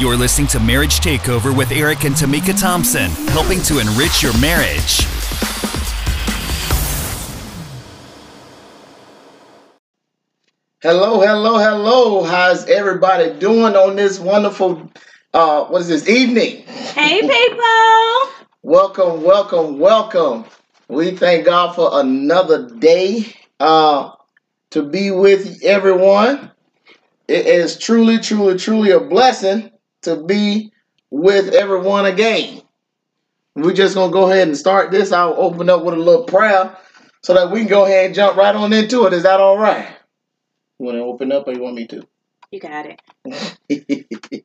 You're listening to Marriage Takeover with Eric and Tamika Thompson, helping to enrich your marriage. Hello, hello, hello. How's everybody doing on this wonderful uh what is this evening? Hey people! Welcome, welcome, welcome. We thank God for another day uh to be with everyone. It is truly, truly, truly a blessing to be with everyone again. We're just gonna go ahead and start this. I'll open up with a little prayer so that we can go ahead and jump right on into it. Is that all right? You want to open up or you want me to? You got it.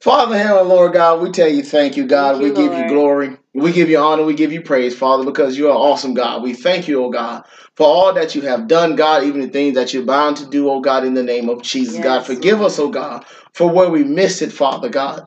Father, Heaven, Lord God, we tell you thank you, God. Thank you, we give you glory. We give you honor. We give you praise, Father, because you are awesome, God. We thank you, oh God, for all that you have done, God, even the things that you're bound to do, oh God, in the name of Jesus, God. Yes, Forgive us, oh God, for where we missed it, Father God.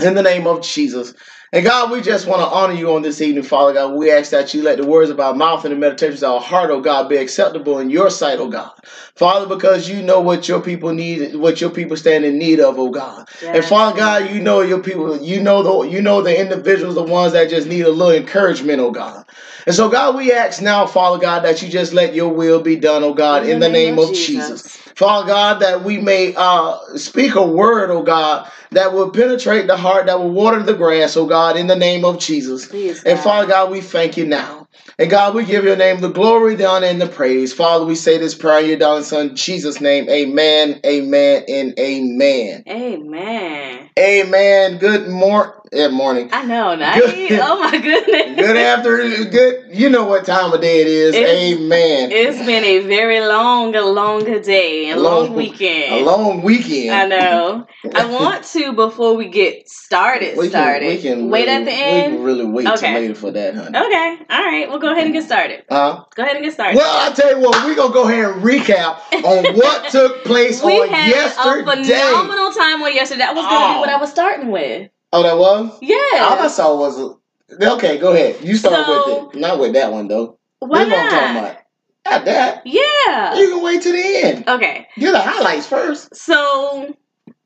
In the name of Jesus. And God, we just want to honor you on this evening, Father God. We ask that you let the words of our mouth and the meditations of our heart, oh God, be acceptable in your sight, oh God. Father, because you know what your people need, what your people stand in need of, oh God. And Father God, you know your people, you know the you know the individuals, the ones that just need a little encouragement, oh God. And so God, we ask now, Father God, that you just let your will be done, oh God, in, the name, of Jesus. Father God, that we may uh, speak a word, oh God, that will penetrate the heart, that will water the grass, oh God, in the name of Jesus. Please, And Father God, we thank you now. And God, we give your name the glory, the honor, and the praise. Father, we say this prayer in your darling son, Jesus' name. Amen, amen, and amen. Amen. Amen. Good mor- eh, morning. I know. Good- Oh my goodness. Good afternoon. Good. You know what time of day it is. It's- amen. It's been a very long, a long day, a long, weekend. A long weekend. I know. I want to before we get started. We can, started. we can wait really, at the We end. can really wait till Okay. later for that, honey. Okay. All right. We'll go ahead and get started. Uh, Go ahead and get started. well, I tell you what, we're gonna go ahead and recap on what took place we on had yesterday. a phenomenal time on yesterday. That was going to Oh. be what I was starting with. Oh, that was. Yeah. All I saw was. Okay, go ahead. You start So- with it. Not with that one though. Why this is what I'm talking about. Not that. Yeah. You can wait to the end. Okay. Get the highlights first. So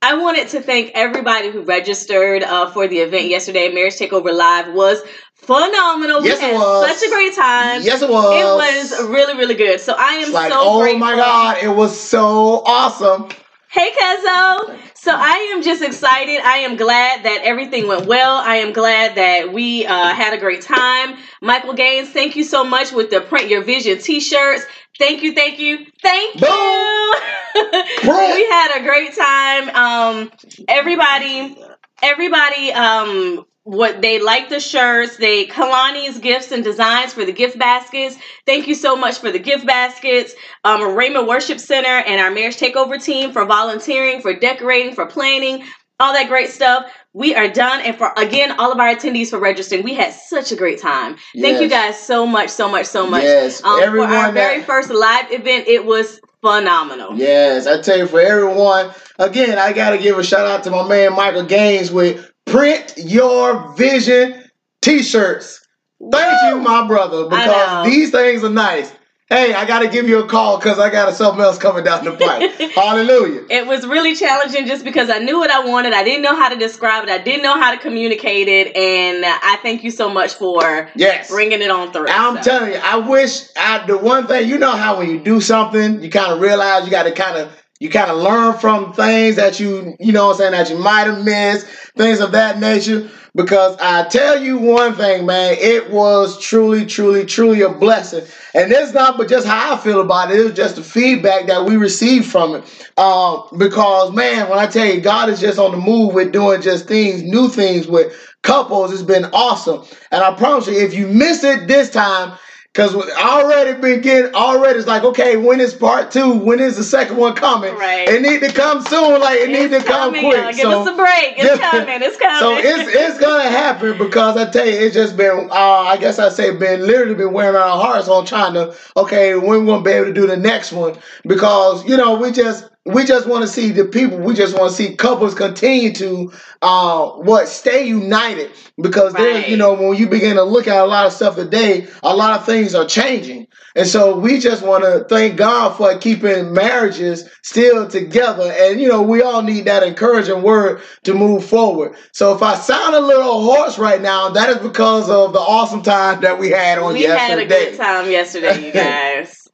I wanted to thank everybody who registered uh, for the event yesterday. Marriage Takeover Live was phenomenal. Yes, we it was. such a great time. yes, it was. It was really, really good. So I am like, so oh grateful. my God, it was so awesome. Hey, Kezo. So I am just excited. I am glad that everything went well. I am glad that we uh, had a great time. Michael Gaines, thank you so much with the Print Your Vision t-shirts. Thank you, thank you, thank Boom. you. we had a great time. Um, everybody, everybody, um, what they like the shirts. They Kalani's gifts and designs for the gift baskets. Thank you so much for the gift baskets. Um, Raymond Worship Center and our marriage takeover team for volunteering, for decorating, for planning, all that great stuff. We are done, and for again, all of our attendees for registering. We had such a great time. Thank you guys so much, so much, so much. Yes, Um, for our that- very first live event, it was phenomenal. Yes, I tell you, for everyone, again, I got to give a shout out to my man Michael Gaines with Print Your Vision t shirts. Thank you, my brother, because these things are nice. Hey, I got to give you a call because I got something else coming down the pipe. Hallelujah. It was really challenging just because I knew what I wanted. I didn't know how to describe it. I didn't know how to communicate it. And I thank you so much for Yes. bringing it on through. I'm So, telling you, I wish I the one thing you know how when you do something, you kind of realize you got to kind of you kind of learn from things that you you know what I'm saying that you might have missed, things of that nature. Because I tell you one thing, man, it was truly, truly, truly a blessing. And it's not but just how I feel about it. It was just the feedback that we received from it. Um, because man, when I tell you, God is just on the move with doing just things, new things with couples. It's been awesome. And I promise you, if you miss it this time, because already been getting already it's like okay when is part two when is the second one coming Right. it need to come soon like it need to It's come quick y'all. Give so us a break. It's Yeah. coming. It's coming. so it's it's gonna happen because I tell you, it's just been uh, I guess I say been literally been wearing our hearts on trying to okay when we're gonna be able to do the next one because you know we just we just want to see the people we just want to see couples continue to uh what stay united because Right. you know when you begin to look at a lot of stuff today a lot of things are changing And so we just want to thank God for keeping marriages still together. And, you know, we all need that encouraging word to move forward. So if I sound a little hoarse right now, that is because of the awesome time that we had on we yesterday. had a good time yesterday, you guys.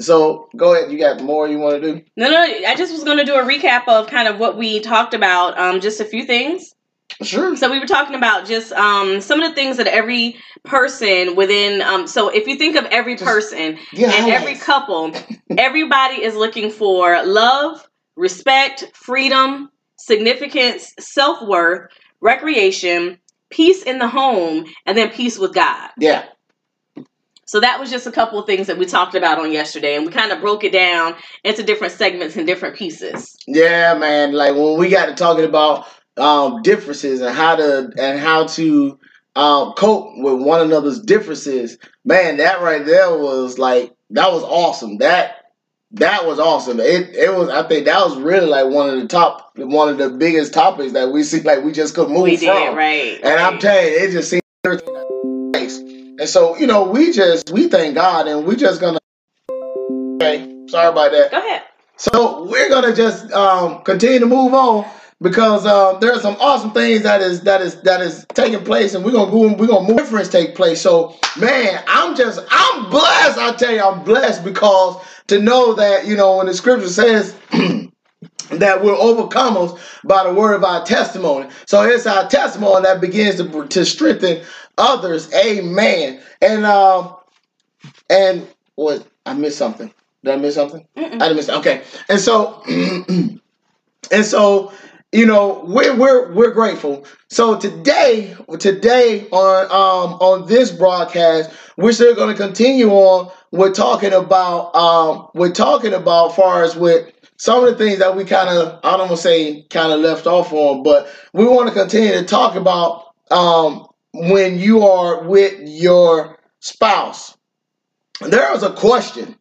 So go ahead. You got more you want to do? No, no, I just was going to do a recap of kind of what we talked about, um, just a few things. Sure. So we were talking about just um, some of the things that every person within. Um, so if you think of every person Yeah, and every couple, everybody is looking for love, respect, freedom, significance, self worth, recreation, peace in the home, and then peace with God. Yeah. So that was just a couple of things that we talked about on yesterday, and we kind of broke it down into different segments and different pieces. Yeah, man. Like when we got to talking about um, differences and how to and how to um, cope with one another's differences, man, that right there was like that was awesome. That that was awesome. It it was. I think that was really like one of the top, one of the biggest topics that we see. Like we just couldn't move we from. did right, And I'm telling you, it just nice. And so you know, we just we thank God, and we just gonna. Okay, sorry about that. Go ahead. So we're gonna just um, continue to move on because um, there are some awesome things that is that is that is taking place, and we're gonna go and we're gonna move difference take place. So man, I'm just I'm blessed. I tell you, I'm blessed because to know that you know when the scripture says. That we're overcomers by the word of our testimony. So it's our testimony that begins to, to strengthen others. Amen. And um and what I missed something. Did I miss something? Mm-mm. I didn't miss. Okay, and so and so you know we're we're we're grateful. So today today on um on this broadcast we're still going to continue on. We're talking about um we're talking about far as with some of the things that we kind of I don't want to say kind of left off on, but we want to continue to talk about um when you are with your spouse. There was a question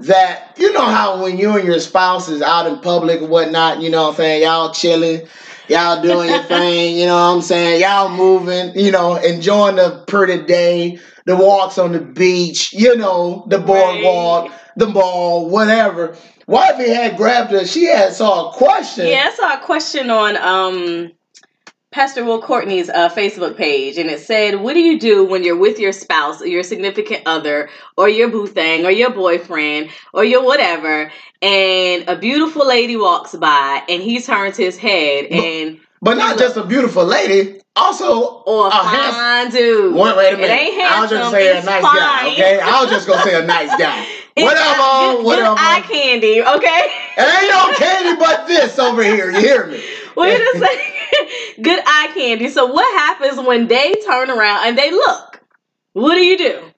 that you know how when you and your spouse is out in public and whatnot, you know what I'm saying, y'all chilling, y'all doing your thing, you know what I'm saying, y'all moving, you know, enjoying the pretty day, the walks on the beach, you know, the boardwalk, the mall, whatever. Wifey had grabbed her, she had saw a question. Yeah, I saw a question on um, Pastor Will Courtney's uh, Facebook page, and it said, "What do you do when you're with your spouse, or your significant other, or your boo thing, or your boyfriend, or your whatever, and a beautiful lady walks by, and he turns his head, and But not just a beautiful lady, also or a a handsome dude, Wait, wait a minute. It ain't I was just handsome, say a nice guy, okay? I was just gonna say a nice guy. It's whatever, whatever. Good eye candy, okay? Ain't no candy but this over here. You hear me? Wait a second. Good eye candy. So what happens when they turn around and they look? What do you do?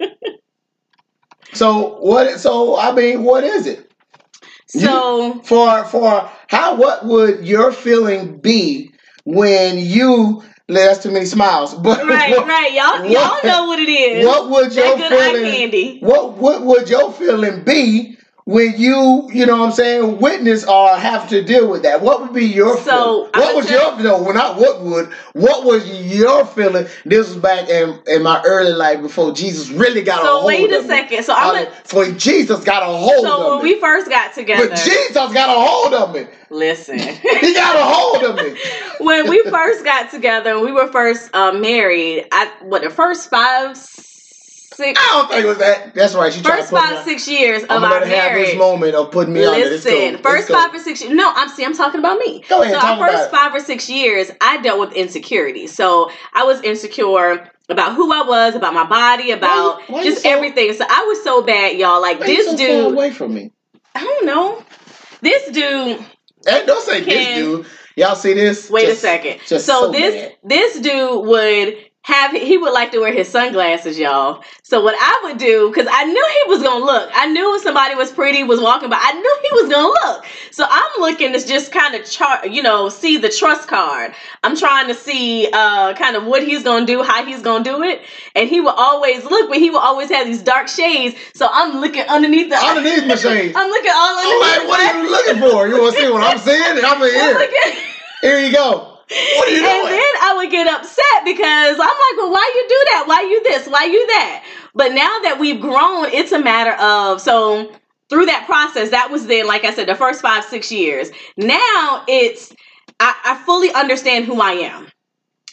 So what? So I mean, what is it so for? For how? What would your feeling be when you? That's too many smiles. But right, what, right, y'all, y'all know what it is. What would your that good eye feeling? candy. What What would your feeling be when you, you know, what I'm saying, witness or have to deal with that? What would be your So, feeling? What was your no? When not what would? What was your feeling? This was back in in my early life before Jesus really got a So wait a second. So I'm gonna, For Jesus got a hold so of me. So when we first got together, but Jesus got a hold of me. listen. He got a hold of me. when we first got together and we were first uh, married, I what the first five, six, I don't think it was that. That's right. She tried first five, six years of our let her have marriage. this moment of putting me. It's cool. Listen, first five or six. No, I'm see. I'm talking about me. Go ahead, So our first five or six years, I dealt with insecurity. So I was insecure about who I was, about my body, about why you just so- everything. So I was so bad, y'all. Like Why this so dude. away from me. I don't know. This dude. Hey, don't say this dude. Y'all see this? Wait Just- a second. so, so this this dude would have he would like to wear his sunglasses, y'all. So what I would do, because I knew he was gonna look. I knew if somebody was pretty, was walking by, I knew he was gonna look. So I'm looking to just kind of chart, you know, see the trust card. I'm trying to see uh kind of what he's gonna do, how he's gonna do it. And he will always look, but he will always have these dark shades. So I'm looking underneath the Underneath my shades. I'm looking all I'm like, what are you looking for? You want to see what I'm seeing? I'm in here. Here you go. What are you doing? And then I would get upset because I'm like, well, why you do that? Why you this? Why you that? But now that we've grown, it's a matter of so through that process, that was then, like I said, the first five, six years. Now it's I, I fully understand who I am.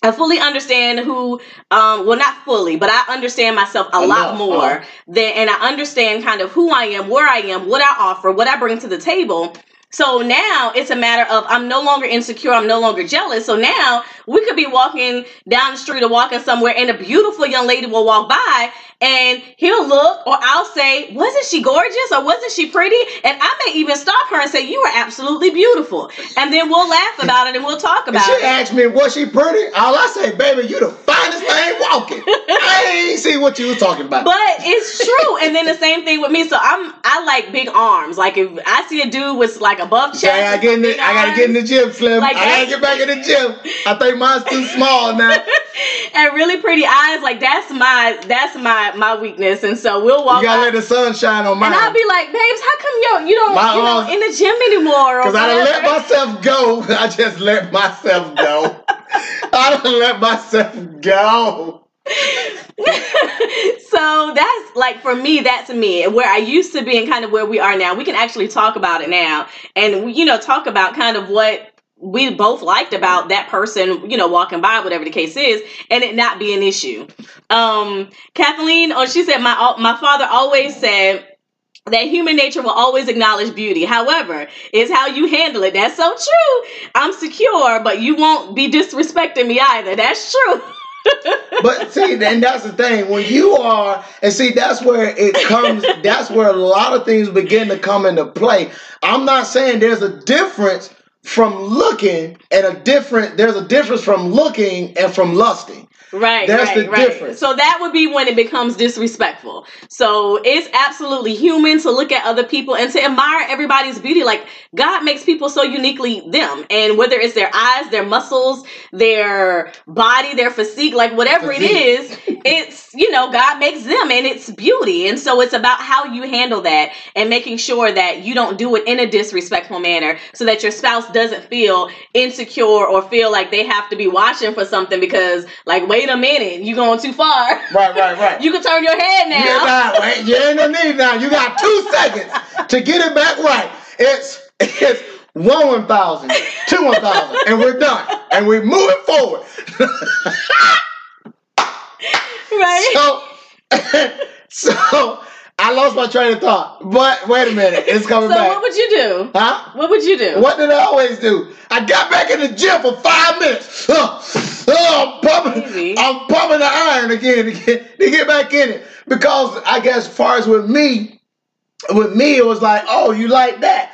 I fully understand who, um, well, not fully, but I understand myself a lot more uh-huh. than, and I understand kind of who I am, where I am, what I offer, what I bring to the table. So now it's a matter of I'm no longer insecure, I'm no longer jealous. So now we could be walking down the street or walking somewhere, and a beautiful young lady will walk by, and he'll look, or I'll say, Wasn't she gorgeous or wasn't she pretty? And I may even stop her and say, You are absolutely beautiful. And then we'll laugh about it and we'll talk about she it. She asked me, was she pretty? All I say, baby, you the finest thing walking. I ain't see what you was talking about. But it's true. And then the same thing with me. So I'm I like big arms. Like if I see a dude with like a buff chest, I, and get in the, I gotta get in the gym, Slim. Like I gotta get back in the gym. I think mine's too small now. and really pretty eyes, like that's my that's my my weakness. And so we'll walk You gotta by- let the sun shine on mine. and I'll be like, babes, how come you you don't My you know in the gym anymore? or Cause I done let myself go. I just let myself go. I don't let myself go. so that's like for me that's me where i used to be and kind of where we are now we can actually talk about it now and you know talk about kind of what we both liked about that person you know walking by whatever the case is and it not be an issue um kathleen oh she said my my father always said that human nature will always acknowledge beauty. However, it's how you handle it. That's so true. I'm secure, but you won't be disrespecting me either. That's true. But see, and that's the thing. When you are, and see, that's where it comes, that's where a lot of things begin to come into play. I'm not saying there's a difference from looking and a different, there's a difference from looking and from lusting. Right, That's right, the right. difference. So that would be when it becomes disrespectful. So it's absolutely human to look at other people and to admire everybody's beauty. Like God makes people so uniquely them, and whether it's their eyes, their muscles, their body, their physique, like whatever it is, it's you know God makes them, and it's beauty. And so it's about how you handle that and making sure that you don't do it in a disrespectful manner, so that your spouse doesn't feel insecure or feel like they have to be watching for something because like wait a minute, you going too far. Right, right, right. You can turn your head now. Yeah, nah, wait, you ain't no need now. You got two seconds to get it back right. It's it's one one thousand, two one thousand, and we're done. And we're moving forward. right? So so I lost my train of thought. But wait a minute, it's coming So back. So what would you do? huh? What would you do? What did I always do? I got back in the gym for five minutes. Oh, oh, I'm pumping. I'm pumping the iron again to get, to get back in it. Because I guess, as far as with me, with me, it was like, oh, you like that?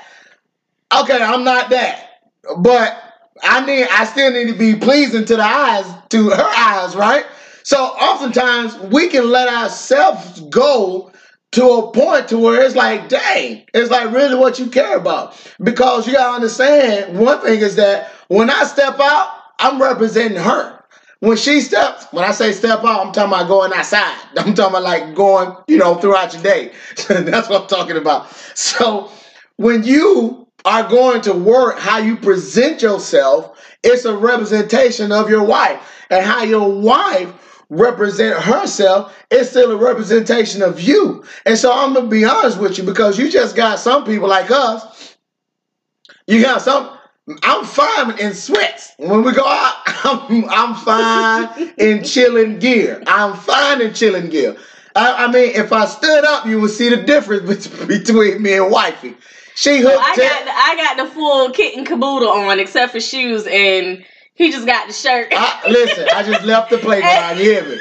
Okay, I'm not that, but I need, I still need to be pleasing to the eyes, to her eyes, right? So oftentimes we can let ourselves go to a point to where it's like, dang, it's like really what you care about. Because you gotta understand, one thing is that when I step out, I'm representing her. When she steps, when I say step out, I'm talking about going outside. I'm talking about like going, you know, throughout your day. That's what I'm talking about. So when you are going to work, how you present yourself, it's a representation of your wife. And how your wife represent herself is still a representation of you. And so I'm gonna be honest with you because you just got some people like us. You got some. I'm fine in sweats. When we go out, I'm, I'm fine in chilling gear. I'm fine in chilling gear. I, I mean, if I stood up, you would see the difference between me and wifey. She hooked I got the, I got the full kit and caboodle on except for shoes and he just got the shirt. I, listen, I just left the playground. You hear me?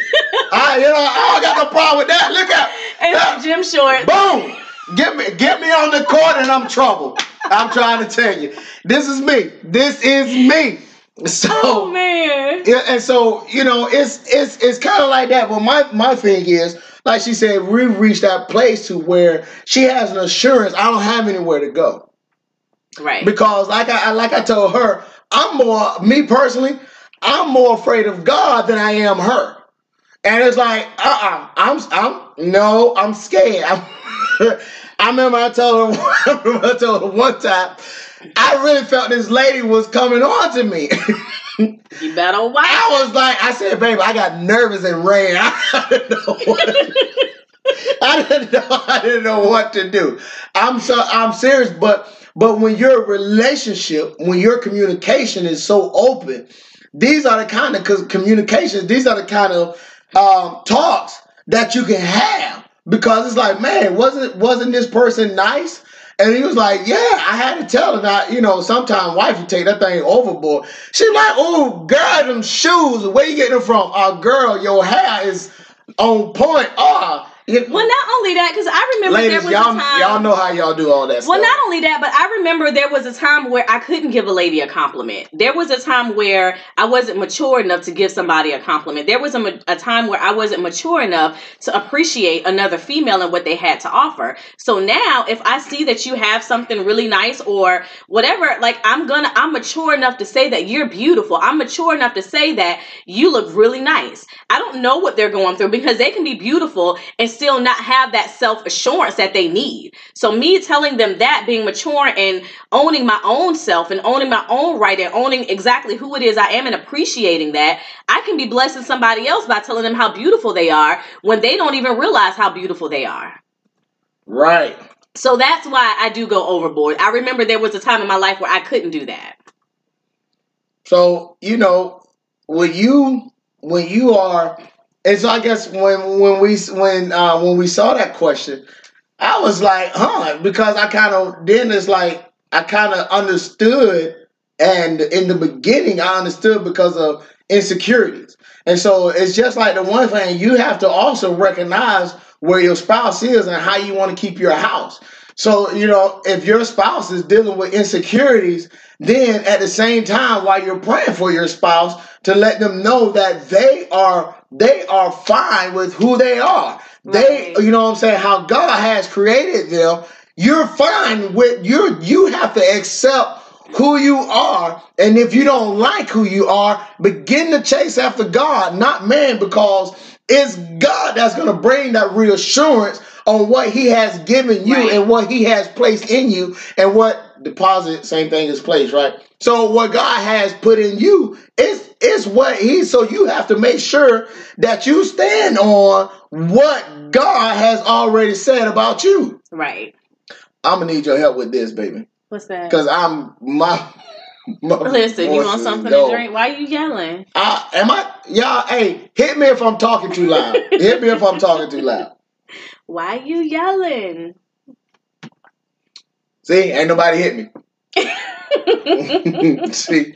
I, you know, I don't got no problem with that. Look out. and some gym shorts. Boom! Get me, get me on the court, and I'm trouble. I'm trying to tell you, this is me. This is me. So, Oh man. yeah, and so you know, it's it's it's kind of like that. But my my thing is, like she said, we reached that place to where she has an assurance. I don't have anywhere to go Right. because, like I like I told her, I'm more me personally. I'm more afraid of God than I am her. And it's like, uh-uh, I'm, I'm, no, I'm scared. I'm, I remember I told her, I told her one time, I really felt this lady was coming on to me. you better watch. I was like, I said, baby, I got nervous and ran. I didn't know what to, I didn't know. I didn't know what to do. I'm so I'm serious, but but when your relationship, when your communication is so open, these are the kind of communications. These are the kind of um, talks that you can have because it's like, man, wasn't wasn't this person nice? And he was like, Yeah, I had to tell him that, you know, sometimes wife you take that thing overboard. She like, Oh, girl, them shoes, where you getting them from? Uh girl, your hair is on point. Oh, well, not only that, because I remember Ladies, there was y'all, a time. Y'all know how y'all do all that. Stuff. Well, stuff. not only that, but I remember there was a time where I couldn't give a lady a compliment. There was a time where I wasn't mature enough to give somebody a compliment. There was a, a time where I wasn't mature enough to appreciate another female and what they had to offer. So now, if I see that you have something really nice or whatever, like I'm gonna, I'm mature enough to say that you're beautiful. I'm mature enough to say that you look really nice. I don't know what they're going through because they can be beautiful and still not have that self assurance that they need. So, me telling them that, being mature and owning my own self and owning my own right and owning exactly who it is I am and appreciating that, I can be blessing somebody else by telling them how beautiful they are when they don't even realize how beautiful they are. Right. So that's why I do go overboard. I remember there was a time in my life where I couldn't do that. So, you know, when you when you are and so I guess when when we when uh, when we saw that question, I was like, huh, because I kind of then it's like I kind of understood, and in the beginning I understood because of insecurities, and so it's just like the one thing you have to also recognize where your spouse is and how you want to keep your house. So you know if your spouse is dealing with insecurities, then at the same time while you're praying for your spouse to let them know that they are they are fine with who they are. Right. They, you know what I'm saying, how God has created them. You're fine with you you have to accept who you are. And if you don't like who you are, begin to chase after God, not man, because it's God that's going to bring that reassurance on what he has given you right. and what he has placed in you and what deposit, same thing is placed, right? So what God has put in you is is what he so you have to make sure that you stand on what God has already said about you. Right. I'm gonna need your help with this, baby. What's that? Because I'm my my Listen, you want something to drink? Why are you yelling? I, am I y'all hey, hit me if I'm talking too loud. hit me if I'm talking too loud. Why are you yelling? See, ain't nobody hit me. See,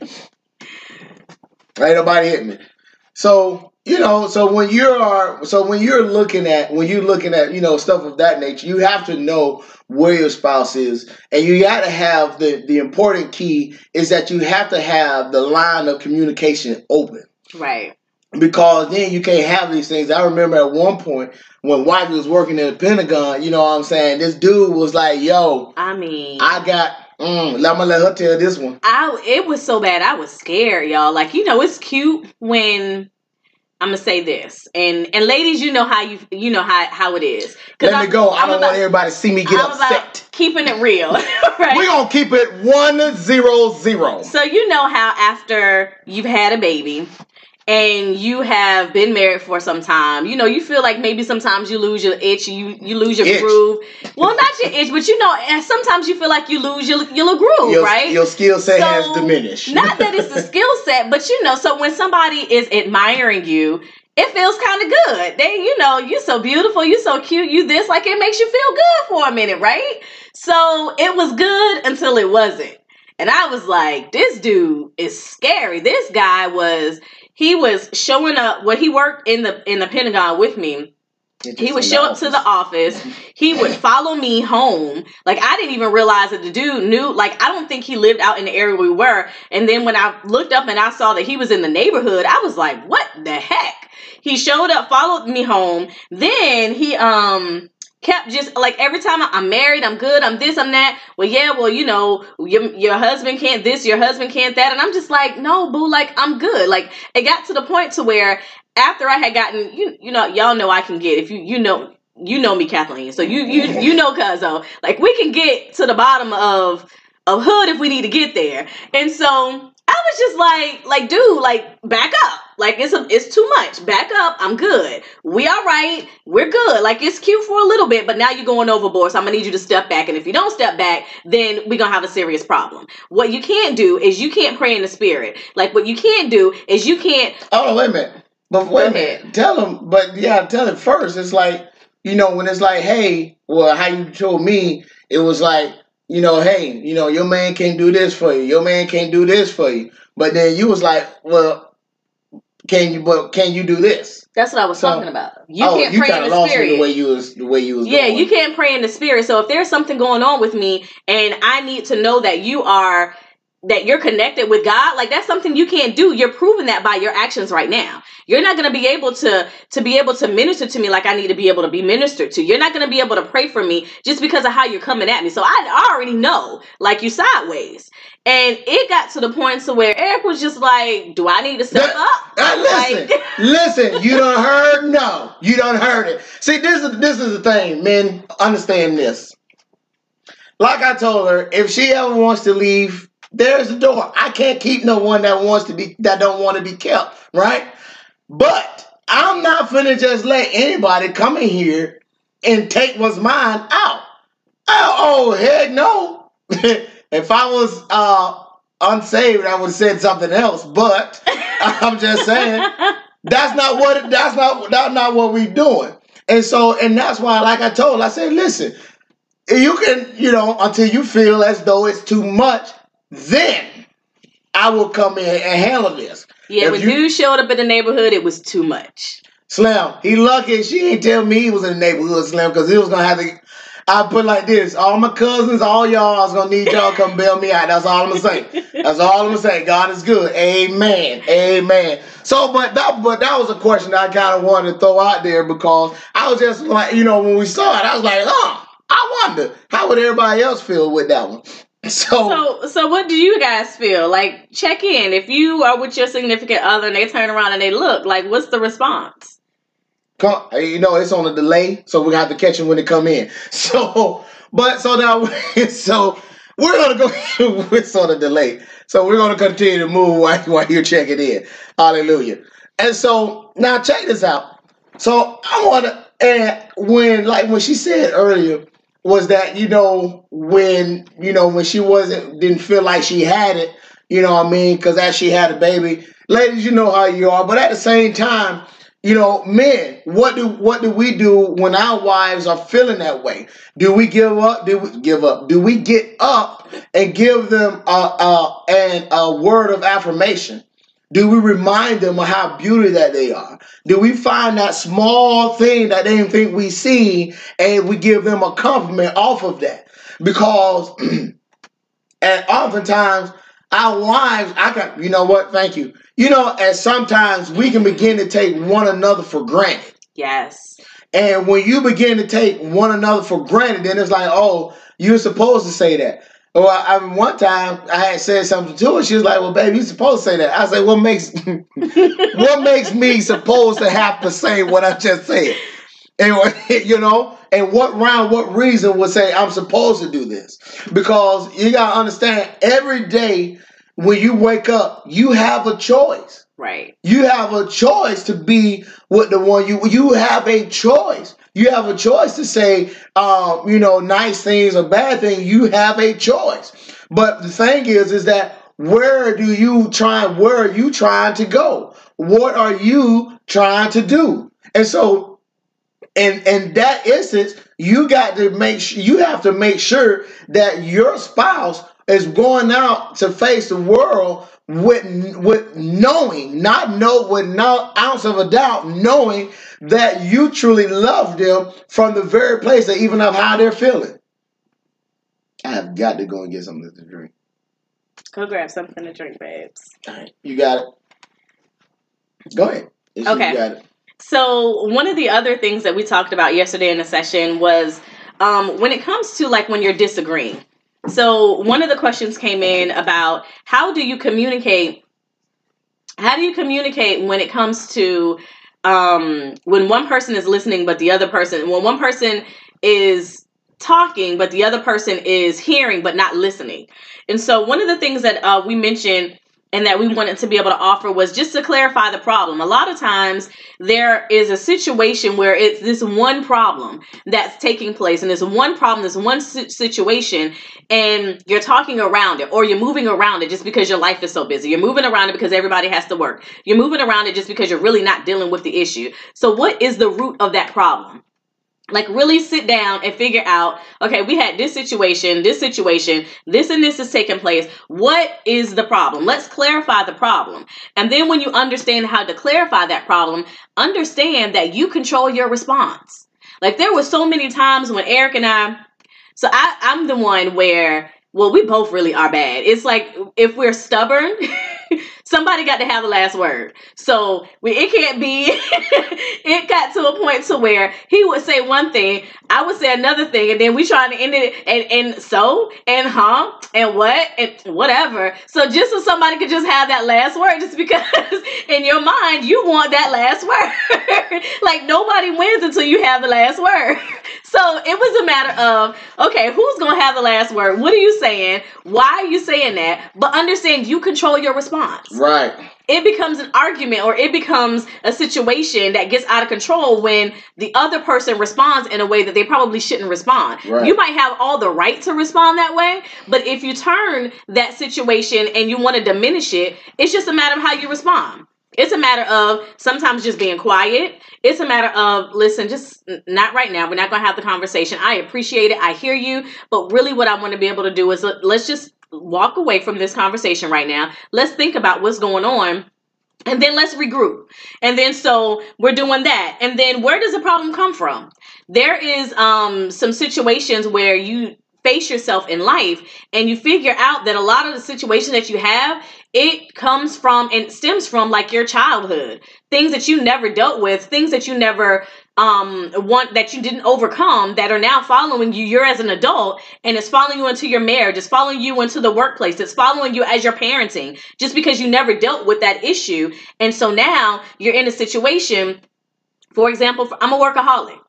ain't nobody hit me. So you know, so when you are, so when you're looking at, when you're looking at, you know, stuff of that nature, you have to know where your spouse is, and you got to have the the important key is that you have to have the line of communication open. Right. Because then you can't have these things. I remember at one point when White was working in the Pentagon, you know what I'm saying? This dude was like, "Yo, I mean, I got." Mm, I'm gonna let her tell this one. I it was so bad. I was scared, y'all. Like you know, it's cute when I'm gonna say this, and and ladies, you know how you you know how how it is. Let I'm, me go. I'm I do not want everybody to see me get I'm upset. keeping it real, right? We're gonna keep it one zero zero. So you know how after you've had a baby, and you have been married for some time, you know, you feel like maybe sometimes you lose your itch, you you lose your itch. groove. Well, not your itch, but you know, and sometimes you feel like you lose your your groove, your, right? Your skill set so, has diminished. not that it's the skill set, but you know, so when somebody is admiring you, it feels kind of good. They, you know, you're so beautiful, you're so cute, you this, like it makes you feel good for a minute, right? So it was good until it wasn't. And I was like, this dude is scary. This guy was he was showing up when he worked in the in the Pentagon with me. He would show up to the office. He would follow me home. Like I didn't even realize that the dude knew. Like I don't think he lived out in the area we were. And then when I looked up and I saw that he was in the neighborhood, I was like, "What the heck?" He showed up, followed me home. Then he um kept just like every time I'm married, I'm good, I'm this, I'm that. Well, yeah, well, you know, your, your husband can't this, your husband can't that. And I'm just like, no, boo, like I'm good. Like it got to the point to where after I had gotten, you, you know, y'all know I can get, if you, you know, you know me, Kathleen. So you, you, you know, Cuzzo, like we can get to the bottom of, a hood if we need to get there. And so I was just like, like, dude, like, back up. Like, it's a, it's too much. Back up. I'm good. We all right. We're good. Like, it's cute for a little bit, but now you're going overboard. So I'm gonna need you to step back. And if you don't step back, then we're gonna have a serious problem. What you can't do is you can't pray in the spirit. Like, what you can't do is you can't. Oh, wait a minute. But wait a minute. Tell him. But yeah, tell him first. It's like you know when it's like, hey, well, how you told me it was like you know, hey, you know, your man can't do this for you. Your man can't do this for you. But then you was like, well, can you? But can you do this? That's what I was so, talking about. You oh, can't you pray in the spirit. The way you was, the way you was. Yeah, going. you can't pray in the spirit. So if there's something going on with me, and I need to know that you are that you're connected with God, like that's something you can't do. You're proving that by your actions right now. You're not going to be able to to be able to minister to me like I need to be able to be ministered to. You're not going to be able to pray for me just because of how you're coming at me. So I already know, like you sideways. And it got to the point to where Eric was just like, "Do I need to step up?" Uh, listen, like, listen. You don't heard? No, you don't heard it. See, this is this is the thing, men. Understand this. Like I told her, if she ever wants to leave there's the door. I can't keep no one that wants to be that don't want to be kept, right? But I'm not finna just let anybody come in here and take what's mine out. Oh, oh heck no. if I was uh unsaved, I would have said something else, but I'm just saying that's not what that's not that's not what we doing. And so, and that's why, like I told, I said, listen, you can, you know, until you feel as though it's too much, then I will come in and handle this. Yeah, if when you, dude showed up in the neighborhood, it was too much. Slim, he lucky she didn't tell me he was in the neighborhood, Slim, because he was gonna have to. I put like this: all my cousins, all y'all, I was gonna need y'all come bail me out. That's all I'm gonna say. That's all I'm gonna say. God is good. Amen. Amen. So, but that, but that was a question I kind of wanted to throw out there because I was just like, you know, when we saw it, I was like, oh, I wonder how would everybody else feel with that one. So, so, so what do you guys feel? Like, check in. If you are with your significant other and they turn around and they look, like, what's the response? Come, uh, you know, it's on a delay, so we have to catch them when they come in. So, but so now, so we're gonna go. it's on a delay, so we're gonna continue to move while, while you're checking in. Hallelujah. And so now, check this out. So I want to, and when like when she said earlier was that you know when you know when she wasn't didn't feel like she had it you know what i mean? Because as she had a baby ladies you know how you are but at the same time you know men what do what do we do when our wives are feeling that way? Do we give up do we give up? Do we get up and give them a, a, and a word of affirmation do we remind them of how beautiful that they are? Do we find that small thing that they didn't think we see and we give them a compliment off of that? Because and oftentimes our wives, I can you know what, thank you. You know, and sometimes we can begin to take one another for granted. Yes. And when you begin to take one another for granted, then it's like, oh, you're supposed to say that. Well, I mean, one time I had said something to her. She was like, "Well, baby, you supposed to say that." I said, "What makes what makes me supposed to have to say what I just said?" And you know, and what round, what reason would say I'm supposed to do this? Because you gotta understand, every day when you wake up, you have a choice. Right. You have a choice to be with the one you you have a choice. You have a choice to say, um, you know, nice things or bad things. You have a choice. But the thing is, is that where do you try? Where are you trying to go? What are you trying to do? And so, in in that instance, you got to make sure you have to make sure that your spouse is going out to face the world with with knowing, not know with no ounce of a doubt, knowing that you truly love them from the very place that even of how they're feeling. I have got to go and get something to drink. Go grab something to drink, babes. All right, you got it. Go ahead. okay. So one of the other things that we talked about yesterday in the session was um, when it comes to like when you're disagreeing. So one of the questions came in about how do you communicate? How do you communicate when it comes to um, when one person is listening but the other person when one person is talking, but the other person is hearing but not listening. And so, one of the things that uh, we mentioned and that we wanted to be able to offer was just to clarify the problem. A lot of times there is a situation where it's this one problem that's taking place and this one problem, this one situation, and you're talking around it or you're moving around it just because your life is so busy. You're moving around it because everybody has to work. You're moving around it just because you're really not dealing with the issue. So, what is the root of that problem? Like really sit down and figure out okay we had this situation this situation this and this is taking place. What is the problem? Let's clarify the problem. And then when you understand how to clarify that problem understand that you control your response. Like there were so many times when eric and i so I, i'm the one where well we both really are bad. It's like if we're stubborn somebody got to have the last word. So we, it can't be. it got to a point to where he would say one thing, I would say another thing, and then we trying to end it and and so and huh and what and whatever. So just so somebody could just have that last word, just because in your mind you want that last word. like nobody wins until you have the last word. So it was a matter of okay, who's gonna have the last word? What are you saying? Why are you saying that? But understand you control your response. Right. It becomes an argument or it becomes a situation that gets out of control when the other person responds in a way that they probably shouldn't respond. Right. You might have all the right to respond that way, but if you turn that situation and you want to diminish it, it's just a matter of how you respond. It's a matter of sometimes just being quiet. It's a matter of, listen, just not right now. We're not going to have the conversation. I appreciate it. I hear you. But really, what I want to be able to do is let's just walk away from this conversation right now. Let's think about what's going on. And then let's regroup. And then so we're doing that. And then where does the problem come from? There is um some situations where you face yourself in life and you figure out that a lot of the situation that you have it comes from and stems from like your childhood things that you never dealt with things that you never um want that you didn't overcome that are now following you you're as an adult and it's following you into your marriage it's following you into the workplace it's following you as you're parenting just because you never dealt with that issue and so now you're in a situation for example i'm a workaholic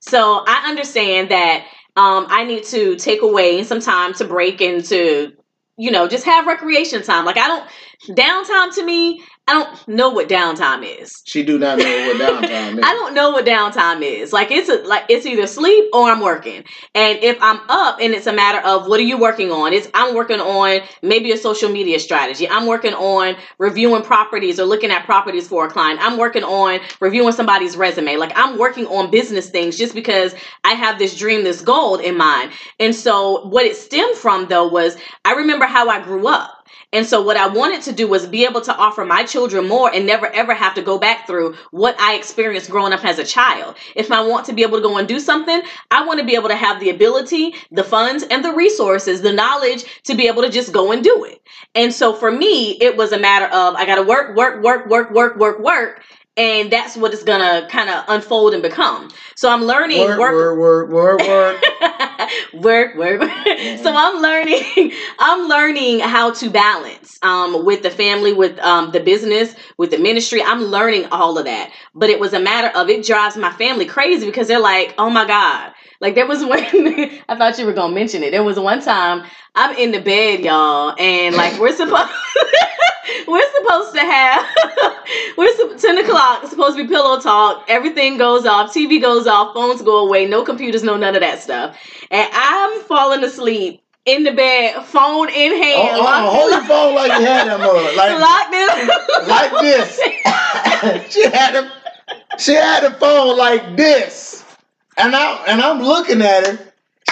so i understand that um, I need to take away some time to break and to, you know, just have recreation time. Like I don't downtime to me I don't know what downtime is. She do not know what downtime is. I don't know what downtime is. Like it's a, like it's either sleep or I'm working. And if I'm up and it's a matter of what are you working on? It's I'm working on maybe a social media strategy. I'm working on reviewing properties or looking at properties for a client. I'm working on reviewing somebody's resume. Like I'm working on business things just because I have this dream, this goal in mind. And so what it stemmed from though was I remember how I grew up. And so what I wanted to do was be able to offer my children more and never ever have to go back through what I experienced growing up as a child. If I want to be able to go and do something, I want to be able to have the ability, the funds and the resources, the knowledge to be able to just go and do it. And so for me, it was a matter of I got to work, work, work, work, work, work, work and that's what it's gonna kind of unfold and become. So I'm learning work, work, work, work, work, work, work. Mm-hmm. So I'm learning, I'm learning how to balance um, with the family, with um, the business, with the ministry. I'm learning all of that, but it was a matter of it drives my family crazy because they're like, oh my god. Like there was one, I thought you were gonna mention it. There was one time I'm in the bed, y'all, and like we're supposed. we're supposed to have we're 10 o'clock supposed to be pillow talk everything goes off tv goes off phones go away no computers no none of that stuff and i'm falling asleep in the bed, phone in hand. Oh, oh, hold your phone like you had them on. Like, locked in. like this. she had a she had the phone like this. And I and I'm looking at her.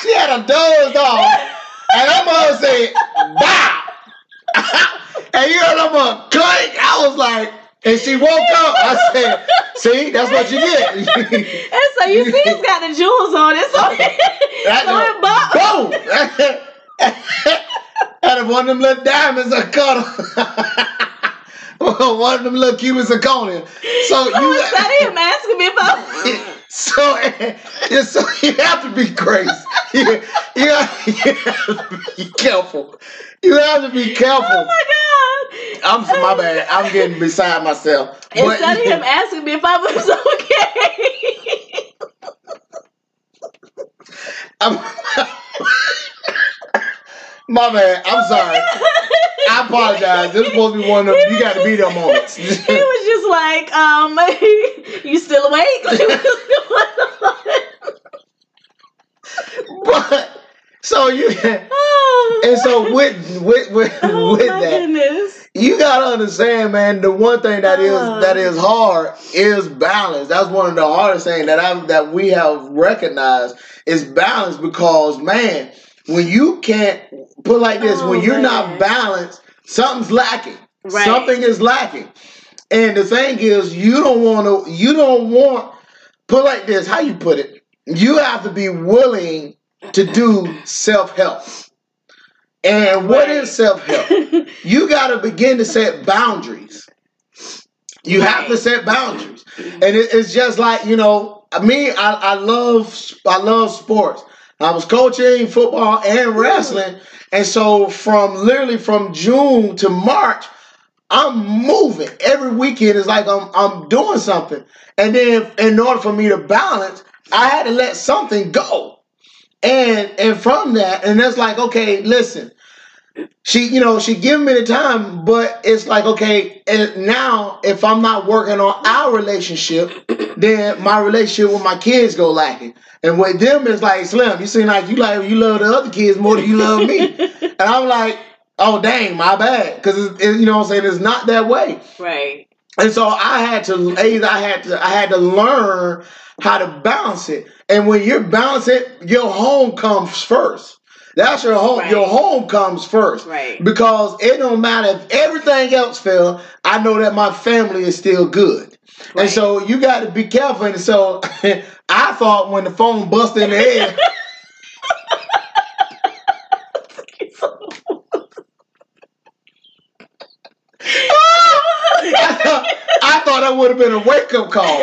She had a dozed off. And I'm gonna say, wow. and you heard them a clank. I was like, and she woke up. I said, "See, that's what you get." and so you see, it's got the jewels on it. So, that so it boom. Out of one of them little diamonds I cut one of them little Cuban zirconia. So, so you instead of him asking me if I so, so you have to be crazy. You, you, have, you have to be careful. You have to be careful. Oh my god! I'm my bad. I'm getting beside myself. Instead but, of him asking me if I was okay. I'm, My bad. I'm sorry. I apologize. This is supposed to be one of. You got to be there moments. he was just like, um, you still awake? but so you and so with with with, oh, with my that, goodness. you gotta understand, man. The one thing that is Oh. that is hard is balance. That's one of the hardest things that I that we have recognized is balance because man, when you can't put like this, Oh, when you're man. not balanced, something's lacking. Right. Something is lacking. And the thing is, you don't want to. You don't want put like this. How you put it? You have to be willing to do self help. And what Right. is self help? you got to begin to set boundaries. You have to set boundaries, and it, it's just like you know, me. I, I love I love sports. I was coaching football and wrestling, and so from literally from June to March, I'm moving. Every weekend. It's like I'm I'm doing something, and then in order for me to balance, I had to let something go, and and from that, and that's like okay, listen, she you know she giving me the time, but it's like okay, and now if I'm not working on our relationship, then my relationship with my kids go lacking. And with them, it's like Slim. You seem like you like you love the other kids more than you love me, and I'm like, oh dang, my bad, because you know what I'm saying. It's not that way. right. And so I had to I had to I had to learn how to balance it. And when you're balancing, your home comes first. That's your home. Right. Your home comes first. Right. Because it don't matter if everything else fail, I know that my family is still good. And so you got to be careful. And so I thought when the phone busted in the head, I thought, that would have been a wake up call.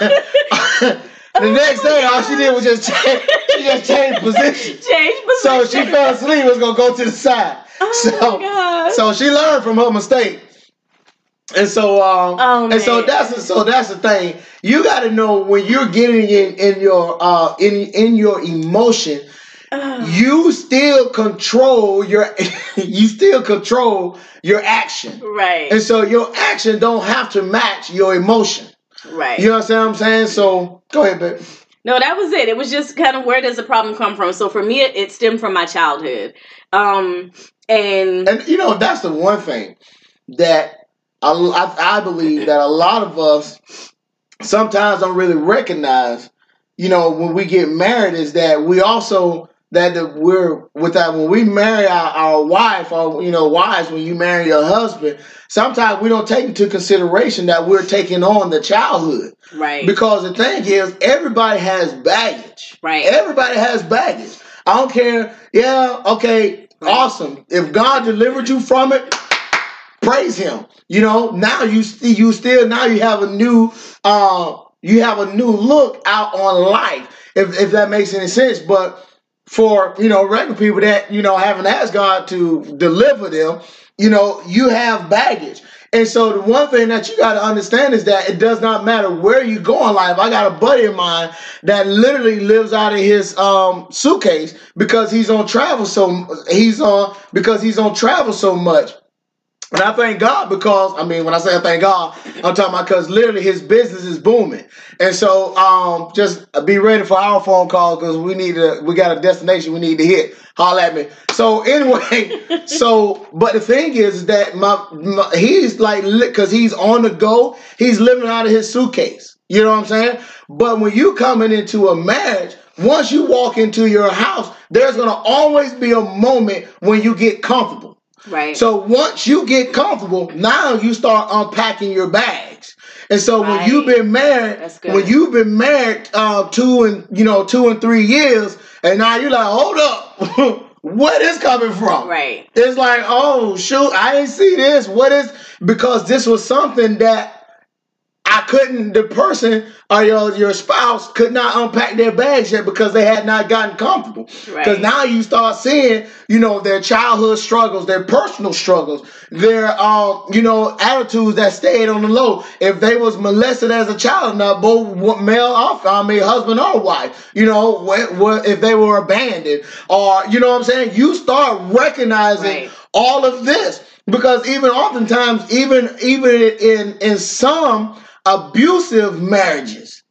the next day, all she did was just change, she just changed position. Change position. So she fell asleep. Was gonna go to the side. Oh so, so she learned from her mistake. And so, um, Oh, and so that's the, so that's the thing. You got to know when you're getting in in your uh in in your emotion, Ugh. you still control your you still control your action. right. And so your action don't have to match your emotion. right. You understand what I'm saying? So go ahead, baby. No, that was it. It was just kind of where does the problem come from? So for me, it, it stemmed from my childhood. Um, and And you know that's the one thing that I, I, I believe that a lot of us sometimes don't really recognize. You know, when we get married, is that we also that the, we're with that when we marry our, our wife or you know wives when you marry your husband. Sometimes we don't take into consideration that we're taking on the childhood. right, Because the thing is, everybody has baggage. Right. Everybody has baggage. I don't care. Yeah, okay, Right. awesome. If God delivered you from it, praise Him. You know, now you st- you still now you have a new uh you have a new look out on life. If if that makes any sense, but for you know regular people that you know haven't asked God to deliver them, you know you have baggage. And so the one thing that you got to understand is that it does not matter where you go in life. I got a buddy of mine that literally lives out of his um, suitcase because he's on travel so he's on because he's on travel so much. And I thank God because I mean when I say I thank God, I'm talking about because literally his business is booming. And so um just be ready for our phone call because we need to we got a destination we need to hit. Holla at me. So anyway, so but the thing is, is that my, my he's like because he's on the go, he's living out of his suitcase. You know what I'm saying? But when you coming into a marriage, once you walk into your house, there's gonna always be a moment when you get comfortable. Right. So once you get comfortable, now you start unpacking your bags. And so when you've been married, when you've been married uh, two and you know two and three years, and now you're like, hold up, what is coming from? right, It's like, oh shoot, I didn't see this. What is because this was something that I couldn't. The person or your your spouse could not unpack their bags yet because they had not gotten comfortable. Because Right. now you start seeing, you know, their childhood struggles, their personal struggles, their um, you know, attitudes that stayed on the low. If they was molested as a child, now both male or I mean husband or wife, you know, if they were abandoned or you know what I'm saying, you start recognizing Right. all of this because even oftentimes even even in in some abusive marriages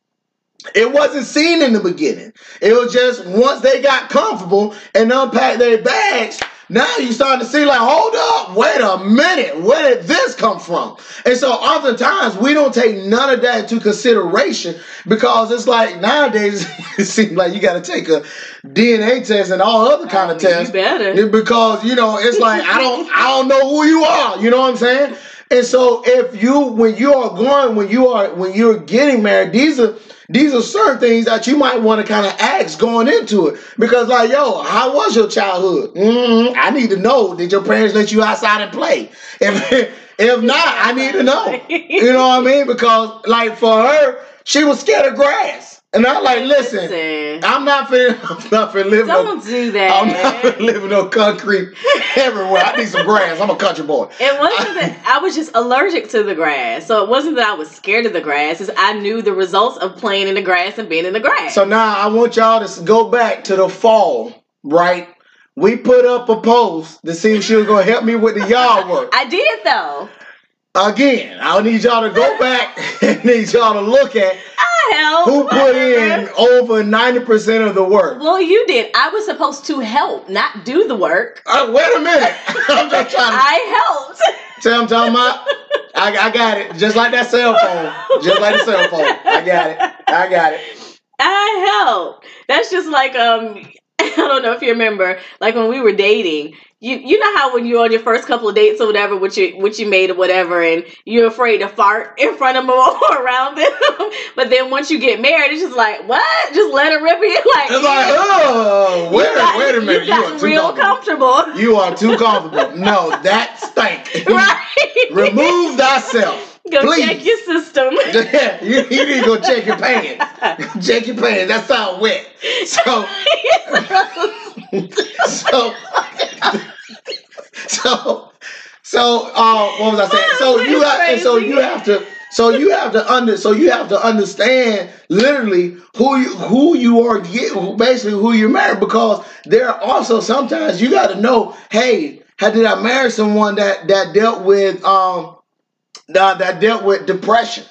it wasn't seen in the beginning it was just once they got comfortable and unpacked their bags now you starting to see like hold up wait a minute where did this come from and so oftentimes we don't take none of that into consideration because it's like nowadays it seems like you got to take a dna test and all other kind of oh, You tests better. because you know it's like I don't I don't know who you are. You know what I'm saying? And so if you when you are going when you are when you're getting married, these are these are certain things that you might want to kind of ask going into it because like yo, how was your childhood? Mhm, I need to know. Did your parents let you outside and play? If if not, I need to know. You know what I mean? Because like for her, she was scared of grass, and I'm like, listen. Listen, I'm not finna, I'm not live no don't do that. I'm not that. living on concrete everywhere. I need some grass. I'm a country boy. It wasn't that I was just allergic to the grass. So it wasn't that I was scared of the grass. It's I knew the results of playing in the grass and being in the grass. So now I want y'all to go back to the fall, right? We put up a post to see if she was gonna help me with the yard work. I did though. Again, I need y'all to go back and need y'all to look at I helped. who put in over 90% of the work. Well, you did. I was supposed to help, not do the work. Uh, wait a minute. I'm just trying to I helped. tell I'm talking about. I, I got it. Just like that cell phone. Just like the cell phone. I got it. I got it. I helped. That's just like um I don't know if you remember, like when we were dating, you you know how when you're on your first couple of dates or whatever, what you what you made or whatever, and you're afraid to fart in front of them or around them. but then once you get married, it's just like what? Just let it rip you like. It's like, oh, wait, got- wait a minute. You You, are too real comfortable. comfortable. You are too comfortable. No, that stank. right. Remove thyself. Go please. check your system. you, you need to go check your pants. check your pants. That's sound wet. So, so, so, so, uh, what was I saying? So you have, so you have to, so you have to under, so you have to understand literally who you who you are, basically who you're married, because there are also sometimes you got to know, hey, how did I marry someone that that dealt with um that, that dealt with depression?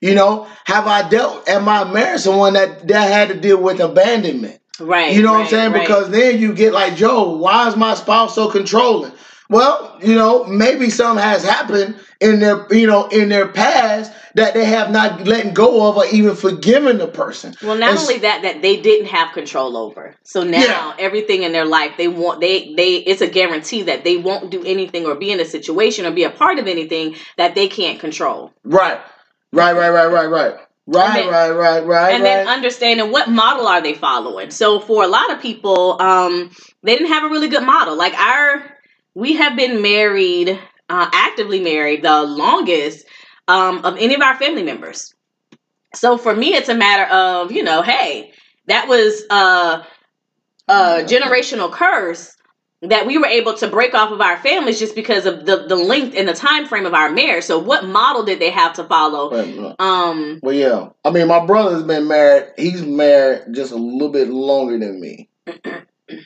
You know, have I dealt? Am I married someone that that had to deal with abandonment? right. You know what I'm saying? right. Because then you get like, Joe, why is my spouse so controlling? Well, you know, maybe something has happened in their, you know, in their past that they have not letting go of or even forgiven the person. Well, not And only that, that they didn't have control over. So now Yeah. everything in their life, they want they they it's a guarantee that they won't do anything or be in a situation or be a part of anything that they can't control. Right, right, right, right, right, right, right, then- right, right, right, and right. then understanding what model are they following. So for a lot of people, um, they didn't have a really good model. Like our, we have been married, uh, actively married, the longest um, of any of our family members. So for me, it's a matter of you know, hey, that was uh, a generational curse that we were able to break off of our families just because of the the length and the time frame of our marriage. So what model did they have to follow? Um, Well, yeah. I mean, my brother's been married. He's married just a little bit longer than me.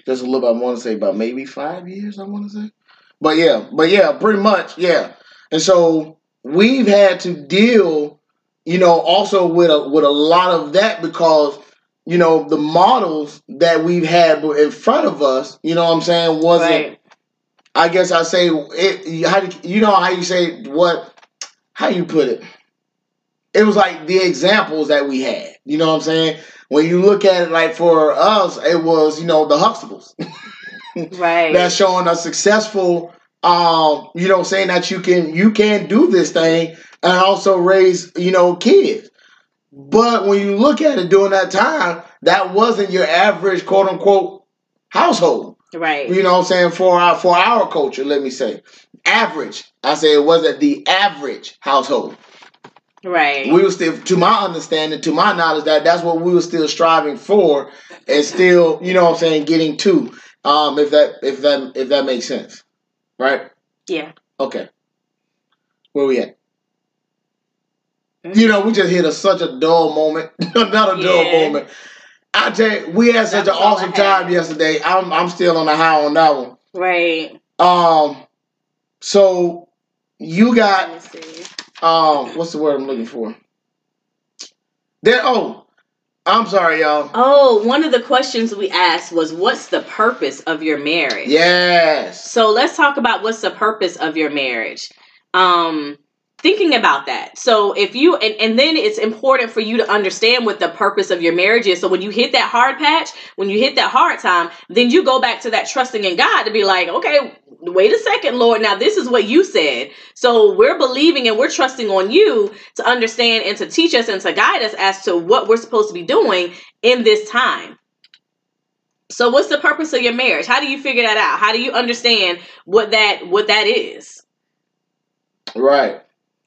just a little bit. I want to say about maybe five years. I want to say. But yeah, but yeah, pretty much, yeah. And so we've had to deal, you know, also with a with a lot of that because you know the models that we've had in front of us. You know what I'm saying? Wasn't right. I guess I say it. How do you know how you say what? How you put it? It was like the examples that we had. You know what I'm saying? When you look at it, like for us, it was you know the Huxtables Right. that's showing a successful. Um, you know, saying that you can you can do this thing and also raise you know kids. But when you look at it during that time, that wasn't your average quote unquote household. right. You know what I'm saying? For our for our culture, let me say. Average. I say it wasn't the average household. Right. We were still, to my understanding, to my knowledge, that that's what we were still striving for, and still, you know, what I'm saying, getting to. Um, if that, if that, if that makes sense, right? Yeah. Okay. Where we at? Mm-hmm. You know, we just hit a, such a dull moment. Not a dull Yeah. moment. I tell you, we had such an was all I awesome time yesterday. I'm I'm still on the high on that one. Right. Um, so you got Let me see. um, what's the word I'm looking for? There. Oh, I'm sorry, y'all. Oh, one of the questions we asked was, "What's the purpose of your marriage?" Yes. So let's talk about what's the purpose of your marriage. Um, thinking about that. So if you and, and then it's important for you to understand what the purpose of your marriage is. So when you hit that hard patch, when you hit that hard time, then you go back to that trusting in God to be like, okay, wait a second, Lord. Now this is what you said. So we're believing and we're trusting on you to understand and to teach us and to guide us as to what we're supposed to be doing in this time. So what's the purpose of your marriage? How do you figure that out? How do you understand what that what that is? Right.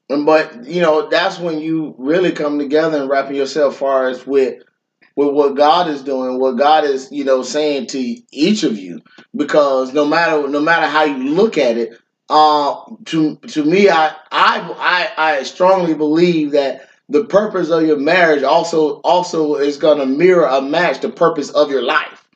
But you know that's when you really come together and wrapping yourself far as with with what God is doing, what God is you know saying to each of you. Because no matter no matter how you look at it, uh, to to me, I I I, I strongly believe that the purpose of your marriage also also is going to mirror a match the purpose of your life.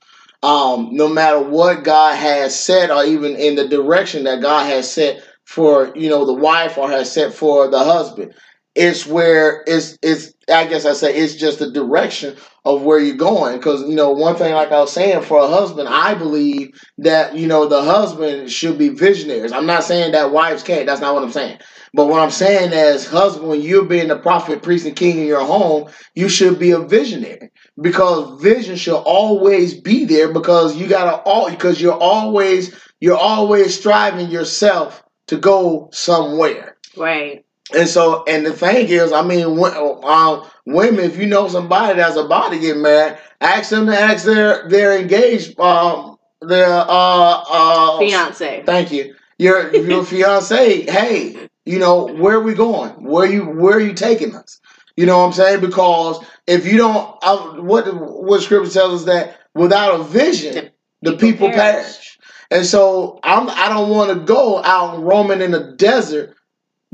Um, no matter what God has said, or even in the direction that God has set for you know the wife or has set for the husband. It's where it's it's I guess I say it's just the direction of where you're going. Because you know one thing, like I was saying, for a husband, I believe that you know the husband should be visionaries. I'm not saying that wives can't. That's not what I'm saying. But what I'm saying as husband, when you're being the prophet, priest, and king in your home, you should be a visionary because vision should always be there because you gotta all because you're always you're always striving yourself to go somewhere. Right. And so, and the thing is, I mean, um, women, if you know somebody that's about to get married, ask them to ask their their engaged, um, their uh uh Fiance. Thank you. Your your fiance. Hey, you know where are we going? Where you where are you taking us? You know what I'm saying? Because if you don't, uh, what what scripture tells us that without a vision, the people perish. perish. And so I'm I don't want to go out roaming in the desert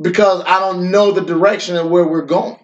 because I don't know the direction of where we're going.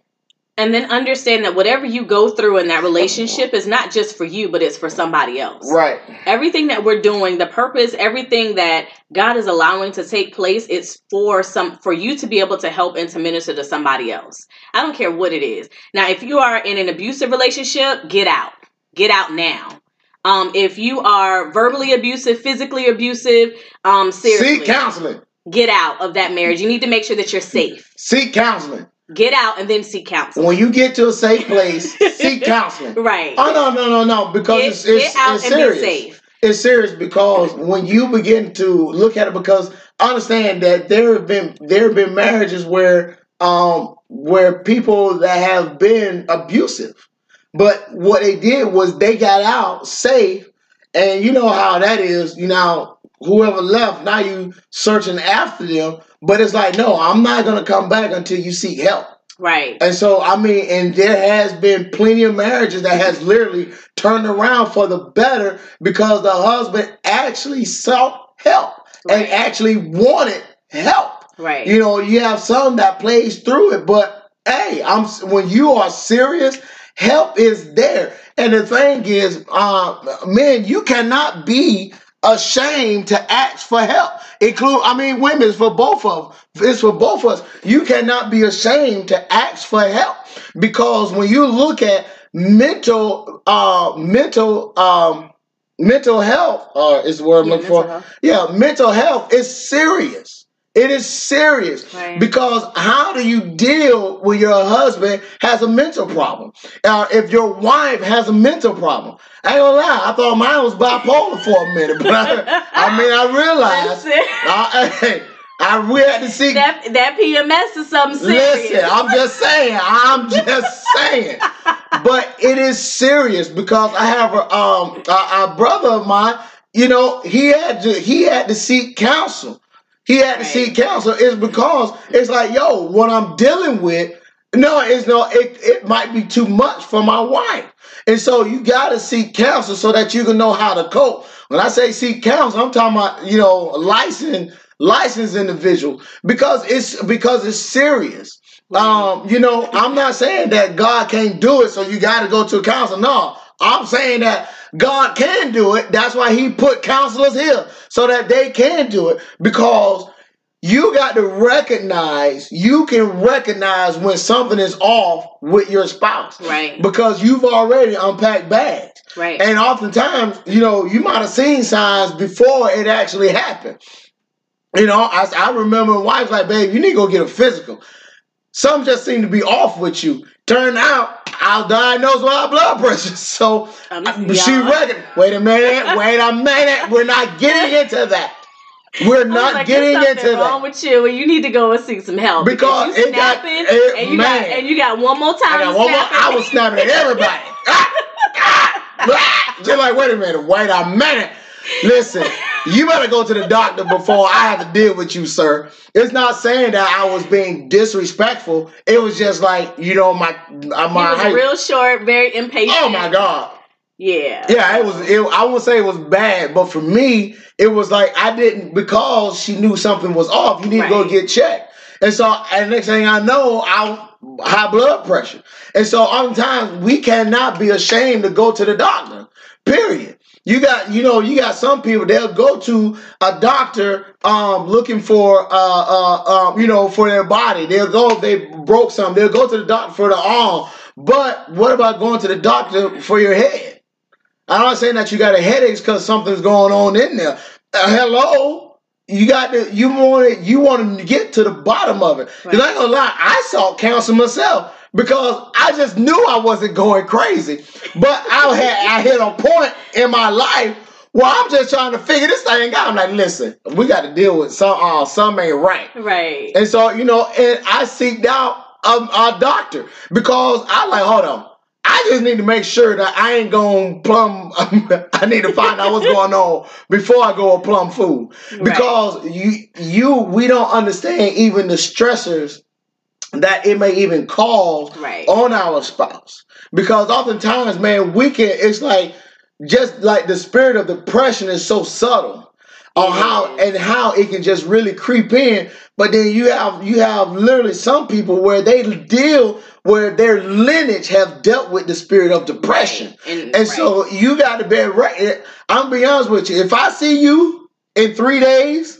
And then understand that whatever you go through in that relationship is not just for you, but it's for somebody else. Right. Everything that we're doing, the purpose, everything that God is allowing to take place, it's for some for you to be able to help and to minister to somebody else. I don't care what it is. Now, if you are in an abusive relationship, get out. Get out now. Um, if you are verbally abusive, physically abusive, um, seriously, Seek counseling. Get out of that marriage. You need to make sure that you're safe. Seek counseling. Get out and then seek counseling. When you get to a safe place, seek counseling. Right. Oh no no no no! Because Get, it's, it's, get out it's and serious. be safe. It's serious because when you begin to look at it, because understand that there have been there have been marriages where um where people that have been abusive, but what they did was they got out safe, and you know how that is. You know whoever left, now you searching after them, but it's like no, I'm not gonna come back until you seek help. Right. And so, I mean, and there has been plenty of marriages that has literally turned around for the better because the husband actually sought help and actually wanted help. Right. You know, you have some that plays through it, but hey, I'm when you are serious, help is there. And the thing is, uh, men, you cannot be ashamed to ask for help. Include, I mean, women it's for both of it's for both of us. You cannot be ashamed to ask for help because when you look at mental, uh, mental, um, mental health, uh, is the word I'm Yeah, looking for. health. Yeah, mental health is serious. It is serious Right. because how do you deal when your husband has a mental problem? Uh, if your wife has a mental problem, I ain't gonna lie, I thought mine was bipolar for a minute, but I, I mean, I realized I, I we had to see. that that PMS is something serious. Listen, I'm just saying. I'm just saying. But it is serious because I have a um a, a brother of mine. You know, he had to he had to seek counsel. He had to seek counsel. It's because it's like, yo, what I'm dealing with. No, it's no. It it might be too much for my wife, and so you got to seek counsel so that you can know how to cope. When I say seek counsel, I'm talking about you know licensed licensed individual because it's because it's serious. Um, you know, I'm not saying that God can't do it, so you got to go to a counselor. No, I'm saying that God can do it. That's why He put counselors here so that they can do it because you got to recognize, you can recognize when something is off with your spouse. Right. Because you've already unpacked bags. Right. And oftentimes, you know, you might have seen signs before it actually happened. You know, I, I remember wife's like, babe, you need to go get a physical. Something just seemed to be off with you. Turned out, I diagnosed with high blood pressure. So Um, she y'all- wait a minute, wait a minute. We're not getting into that. We're not like, getting into wrong that. with you, and you need to go and seek some help Because you it got- snapping, it- and you man. got and you got one more time. I got one more. I was snapping at everybody. Ah, ah, ah. Just like, wait a minute, wait a minute. Listen, you better go to the doctor before I have to deal with you, sir. It's not saying that I was being disrespectful. It was just like, you know, my uh, He my was height. real short, very impatient. Oh my god. Yeah. Yeah, it was. It, I won't say it was bad, but for me, it was like I didn't because she knew something was off. You need to go get checked. And so, and next thing I know, I high blood pressure. And so, oftentimes we cannot be ashamed to go to the doctor. Period. You got, you know, you got some people they'll go to a doctor um looking for uh uh um you know for their body. They'll go if they broke something. They'll go to the doctor for the arm. But what about going to the doctor for your head? I'm not saying that you got a headache because something's going on in there. Uh, hello, you got to you want you want to get to the bottom of it. Because I ain't gonna lie, I sought counsel myself because I just knew I wasn't going crazy, but I had I hit a point in my life where I'm just trying to figure this thing out. I'm like, listen, we got to deal with some uh, some ain't right. Right. And so, you know, and I seeked out a, a doctor because I like, hold on. I just need to make sure that I ain't going plum. I need to find out what's going on before I go a plum food because you, you, we don't understand even the stressors that it may even cause Right. on our spouse. Because oftentimes, man, we can. It's like just like the spirit of depression is so subtle on how and how it can just really creep in. But then you have you have literally some people where they deal where their lineage have dealt with the spirit of depression. And, And right. so you got to be right. I'm be honest with you. If I see you in three days,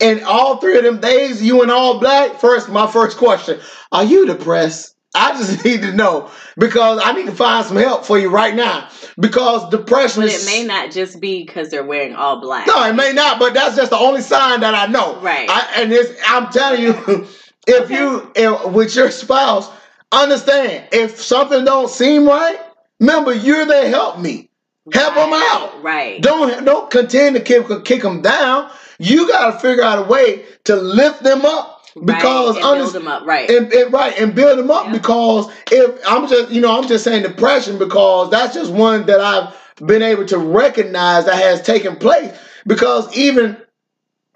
and all three of them days you in all black, first my first question: Are you depressed? I just need to know because I need to find some help for you right now. Because depression but it may not just be because they're wearing all black. no, it may not, but that's just the only sign that I know. Right. I, and it's, I'm telling you, if Okay. you if, with your spouse, understand if something don't seem right, remember you're there. to Help me, help them out. Right. Don't don't continue to kick kick them down. You got to figure out a way to lift them up because right. and build them up. Right. and, and- right and build them up Yeah. because if I'm just you know I'm just saying depression because that's just one that I've been able to recognize that has taken place because even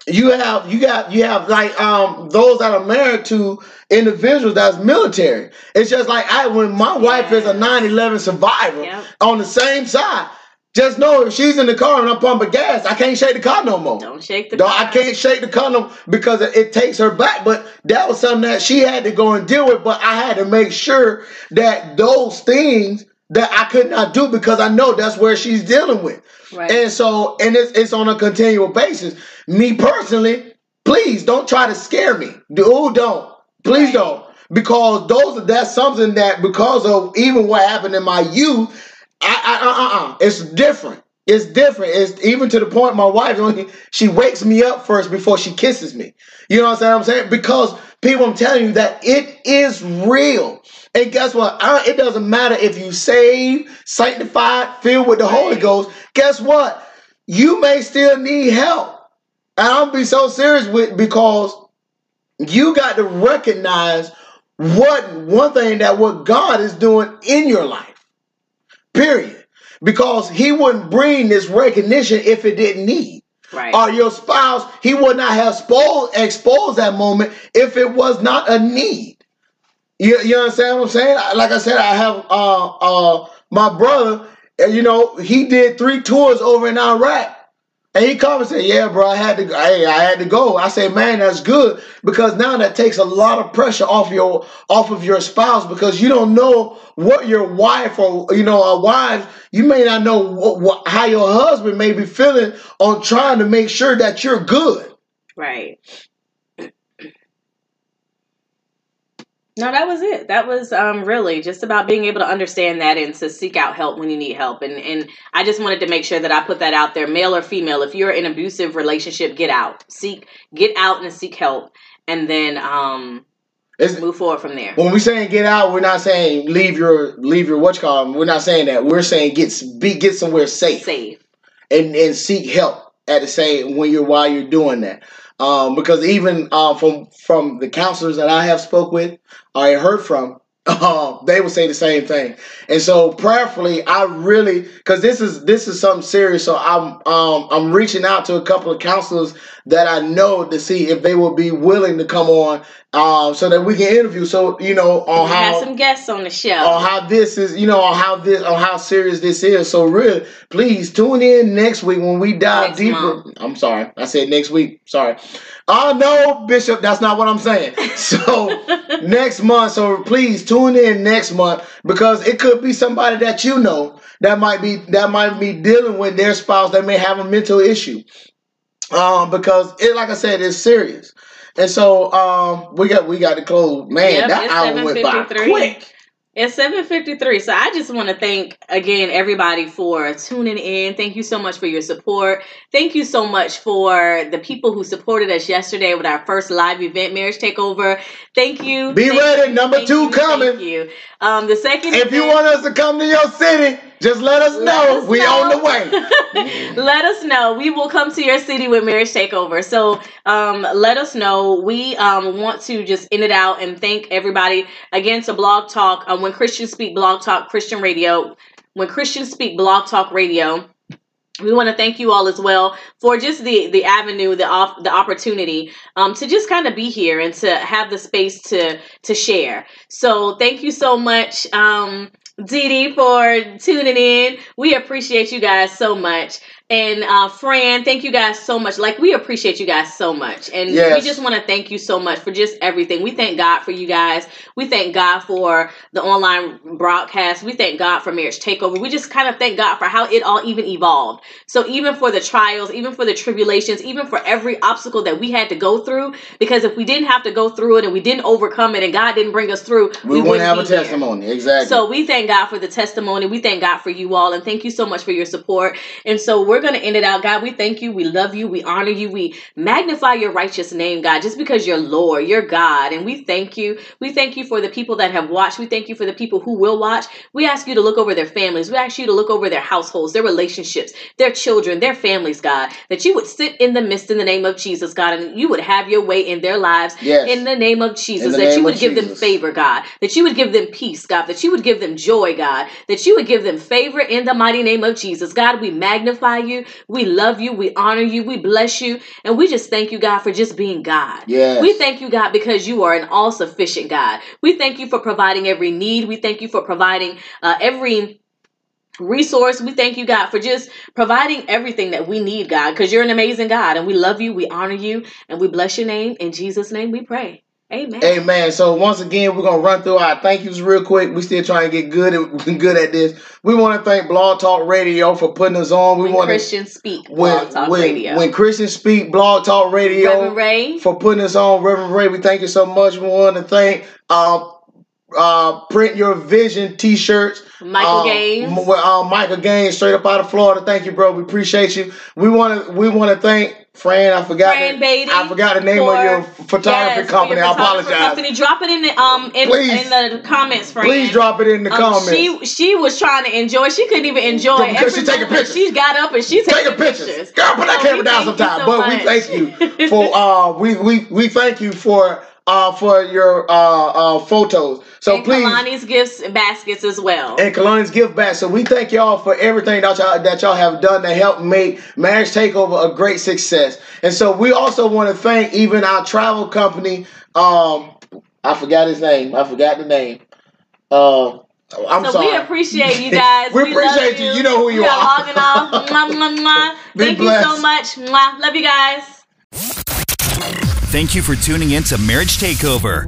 you have you got you have like um those that are married to individuals that's military it's just like I when my wife is a Yes. 9/11 survivor Yep. on the same side just know if she's in the car and I'm pumping gas I can't shake the car no more Don't shake the. no, I can't shake the condom because it, it takes her back. But that was something that she had to go and deal with. But I had to make sure that those things that I could not do because I know that's where she's dealing with. Right. And so, and it's, it's on a continual basis. Me personally, please don't try to scare me. Dude, don't. Please Right. don't. Because those that's something that because of even what happened in my youth, I, I uh, uh, uh, it's different. It's different. It's even to the point my wife she wakes me up first before she kisses me. You know what I'm saying? Because people, I'm telling you that it is real. And guess what? I, it doesn't matter if you saved, sanctified, filled with the Holy Ghost. Guess what? You may still need help. And I'm be so serious with because you got to recognize what one thing that what God is doing in your life. Period. Because he wouldn't bring this recognition if it didn't need. right. Or your spouse, he would not have exposed, exposed that moment if it was not a need. You, you understand what I'm saying? Like I said, I have uh uh my brother. You know, he did three tours over in Iraq. And he called and said, "Yeah, bro, I had to. Hey, I had to go." I said, "Man, that's good because now that takes a lot of pressure off your off of your spouse because you don't know what your wife or you know a wife. You may not know what, what how your husband may be feeling on trying to make sure that you're good." Right. No, that was it. That was um, really just about being able to understand that and to seek out help when you need help. And and I just wanted to make sure that I put that out there, male or female. If you're in an abusive relationship, get out, seek, get out and seek help, and then um, It's- move forward from there. When we're saying get out, we're not saying leave your leave your you call. We're not saying that. We're saying get be get somewhere safe. Safe. and and seek help at the same when you're while you're doing that. Um, because even uh, from from the counselors that I have spoke with, I heard from, um, they would say the same thing. And so prayerfully, I really because this is this is something serious. So I'm um, I'm reaching out to a couple of counselors that I know to see if they will be willing to come on, um, so that we can interview. So you know on We how have some guests on the show. on how this is, you know, on how this, on how serious this is. So, really, please tune in next week when we dive Next deeper. month. I'm sorry, I said next week. Sorry. Oh no, Bishop, that's not what I'm saying. So next month, so please tune in next month because it could be somebody that you know that might be that might be dealing with their spouse that may have a mental issue. Um, because it, like I said, it's serious. And so um, we got we got to close. Man, Yep, that hour went by quick. It's 7:53. So I just want to thank again everybody for tuning in. Thank you so much for your support. Thank you so much for the people who supported us yesterday with our first live event marriage takeover. Thank you. Be Thank ready, you, number thank two you, coming. Thank you. Um the second If you want us to come to your city, just let us Let know. us we know. on the way. let us know. We will come to your city with marriage takeover. So um, let us know. We um, want to just end it out and thank everybody again to Blog Talk. Um, when Christians speak, Blog Talk Christian Radio. When Christians speak, Blog Talk Radio. We want to thank you all as well for just the the avenue, the off, the opportunity um, to just kind of be here and to have the space to to share. So thank you so much. Um, Dee for tuning in. We appreciate you guys so much. And uh, Fran, thank you guys so much. Like we appreciate you guys so much, and we just want to thank you so much for just everything. We thank God for you guys. We thank God for the online broadcast. We thank God for Marriage Takeover. We just kind of thank God for how it all even evolved. So even for the trials, even for the tribulations, even for every obstacle that we had to go through, because if we didn't have to go through it and we didn't overcome it and God didn't bring us through, We, wouldn't have a be here. testimony. Exactly. So we thank God for the testimony. We thank God for you all, and thank you so much for your support. And so we're going to end it out, God. We thank you. We love you. We honor you. We magnify your righteous name, God, just because you're Lord, you're God, and we thank you. We thank you for the people that have watched. We thank you for the people who will watch. We ask you to look over their families. We ask you to look over their households, their relationships, their children, their families, God. That you would sit in the midst in the name of Jesus, God, and you would have your way in their lives Yes. in the name of Jesus. That you would give them favor, God. That you would give them peace, God. That you would give them joy, God. That you would give them favor in the mighty name of Jesus. God, we magnify you. We love you. We honor you. We bless you. And we just thank you, God, for just being God. Yes. We thank you, God, because you are an all sufficient God. We thank you for providing every need. We thank you for providing uh, every resource. We thank you, God, for just providing everything that we need, God, because you're an amazing God. And we love you. We honor you. And we bless your name. In Jesus' name we pray. Amen. Amen. So once again, we're gonna run through our thank yous real quick. We still trying to get good at good at this. We want to thank Blog Talk Radio for putting us on. We When want to Christians speak, when Blog Talk when, Radio. when Christians speak Blog Talk Radio Reverend Ray, for putting us on. Reverend Ray, we thank you so much. We want to thank uh, uh, print your vision T-shirts. Michael Um, Gaines. Uh, Michael Gaines, straight up out of Florida. Thank you, bro. We appreciate you. We want to we want to thank Fran. I forgot. Fran Beatty I forgot the name for- of your photography Yes, company. your I apologize. Company. Drop it in the um in, Please. in the comments, friend. Please drop it in the Um, comments. she she was trying to enjoy. She couldn't even enjoy Because every she taking pictures. She got up and she's Taking taking pictures. pictures. Girl, put that So camera down sometime. so but we thank you for uh we we we thank you for uh for your uh uh photos. So and please Kalani's gifts and baskets as well. and Kalani's gift back. So we thank y'all for everything that y'all that y'all have done to help make Marriage Takeover a great success. And so we also want to thank even our travel company, um, I forgot his name. I forgot the name. Uh, I'm so sorry. we appreciate you guys. We love appreciate you. You know who you we are. logging off. Mwah, mwah, mwah. Thank you so much. Mwah. Love you guys. Thank you for tuning in to Marriage Takeover.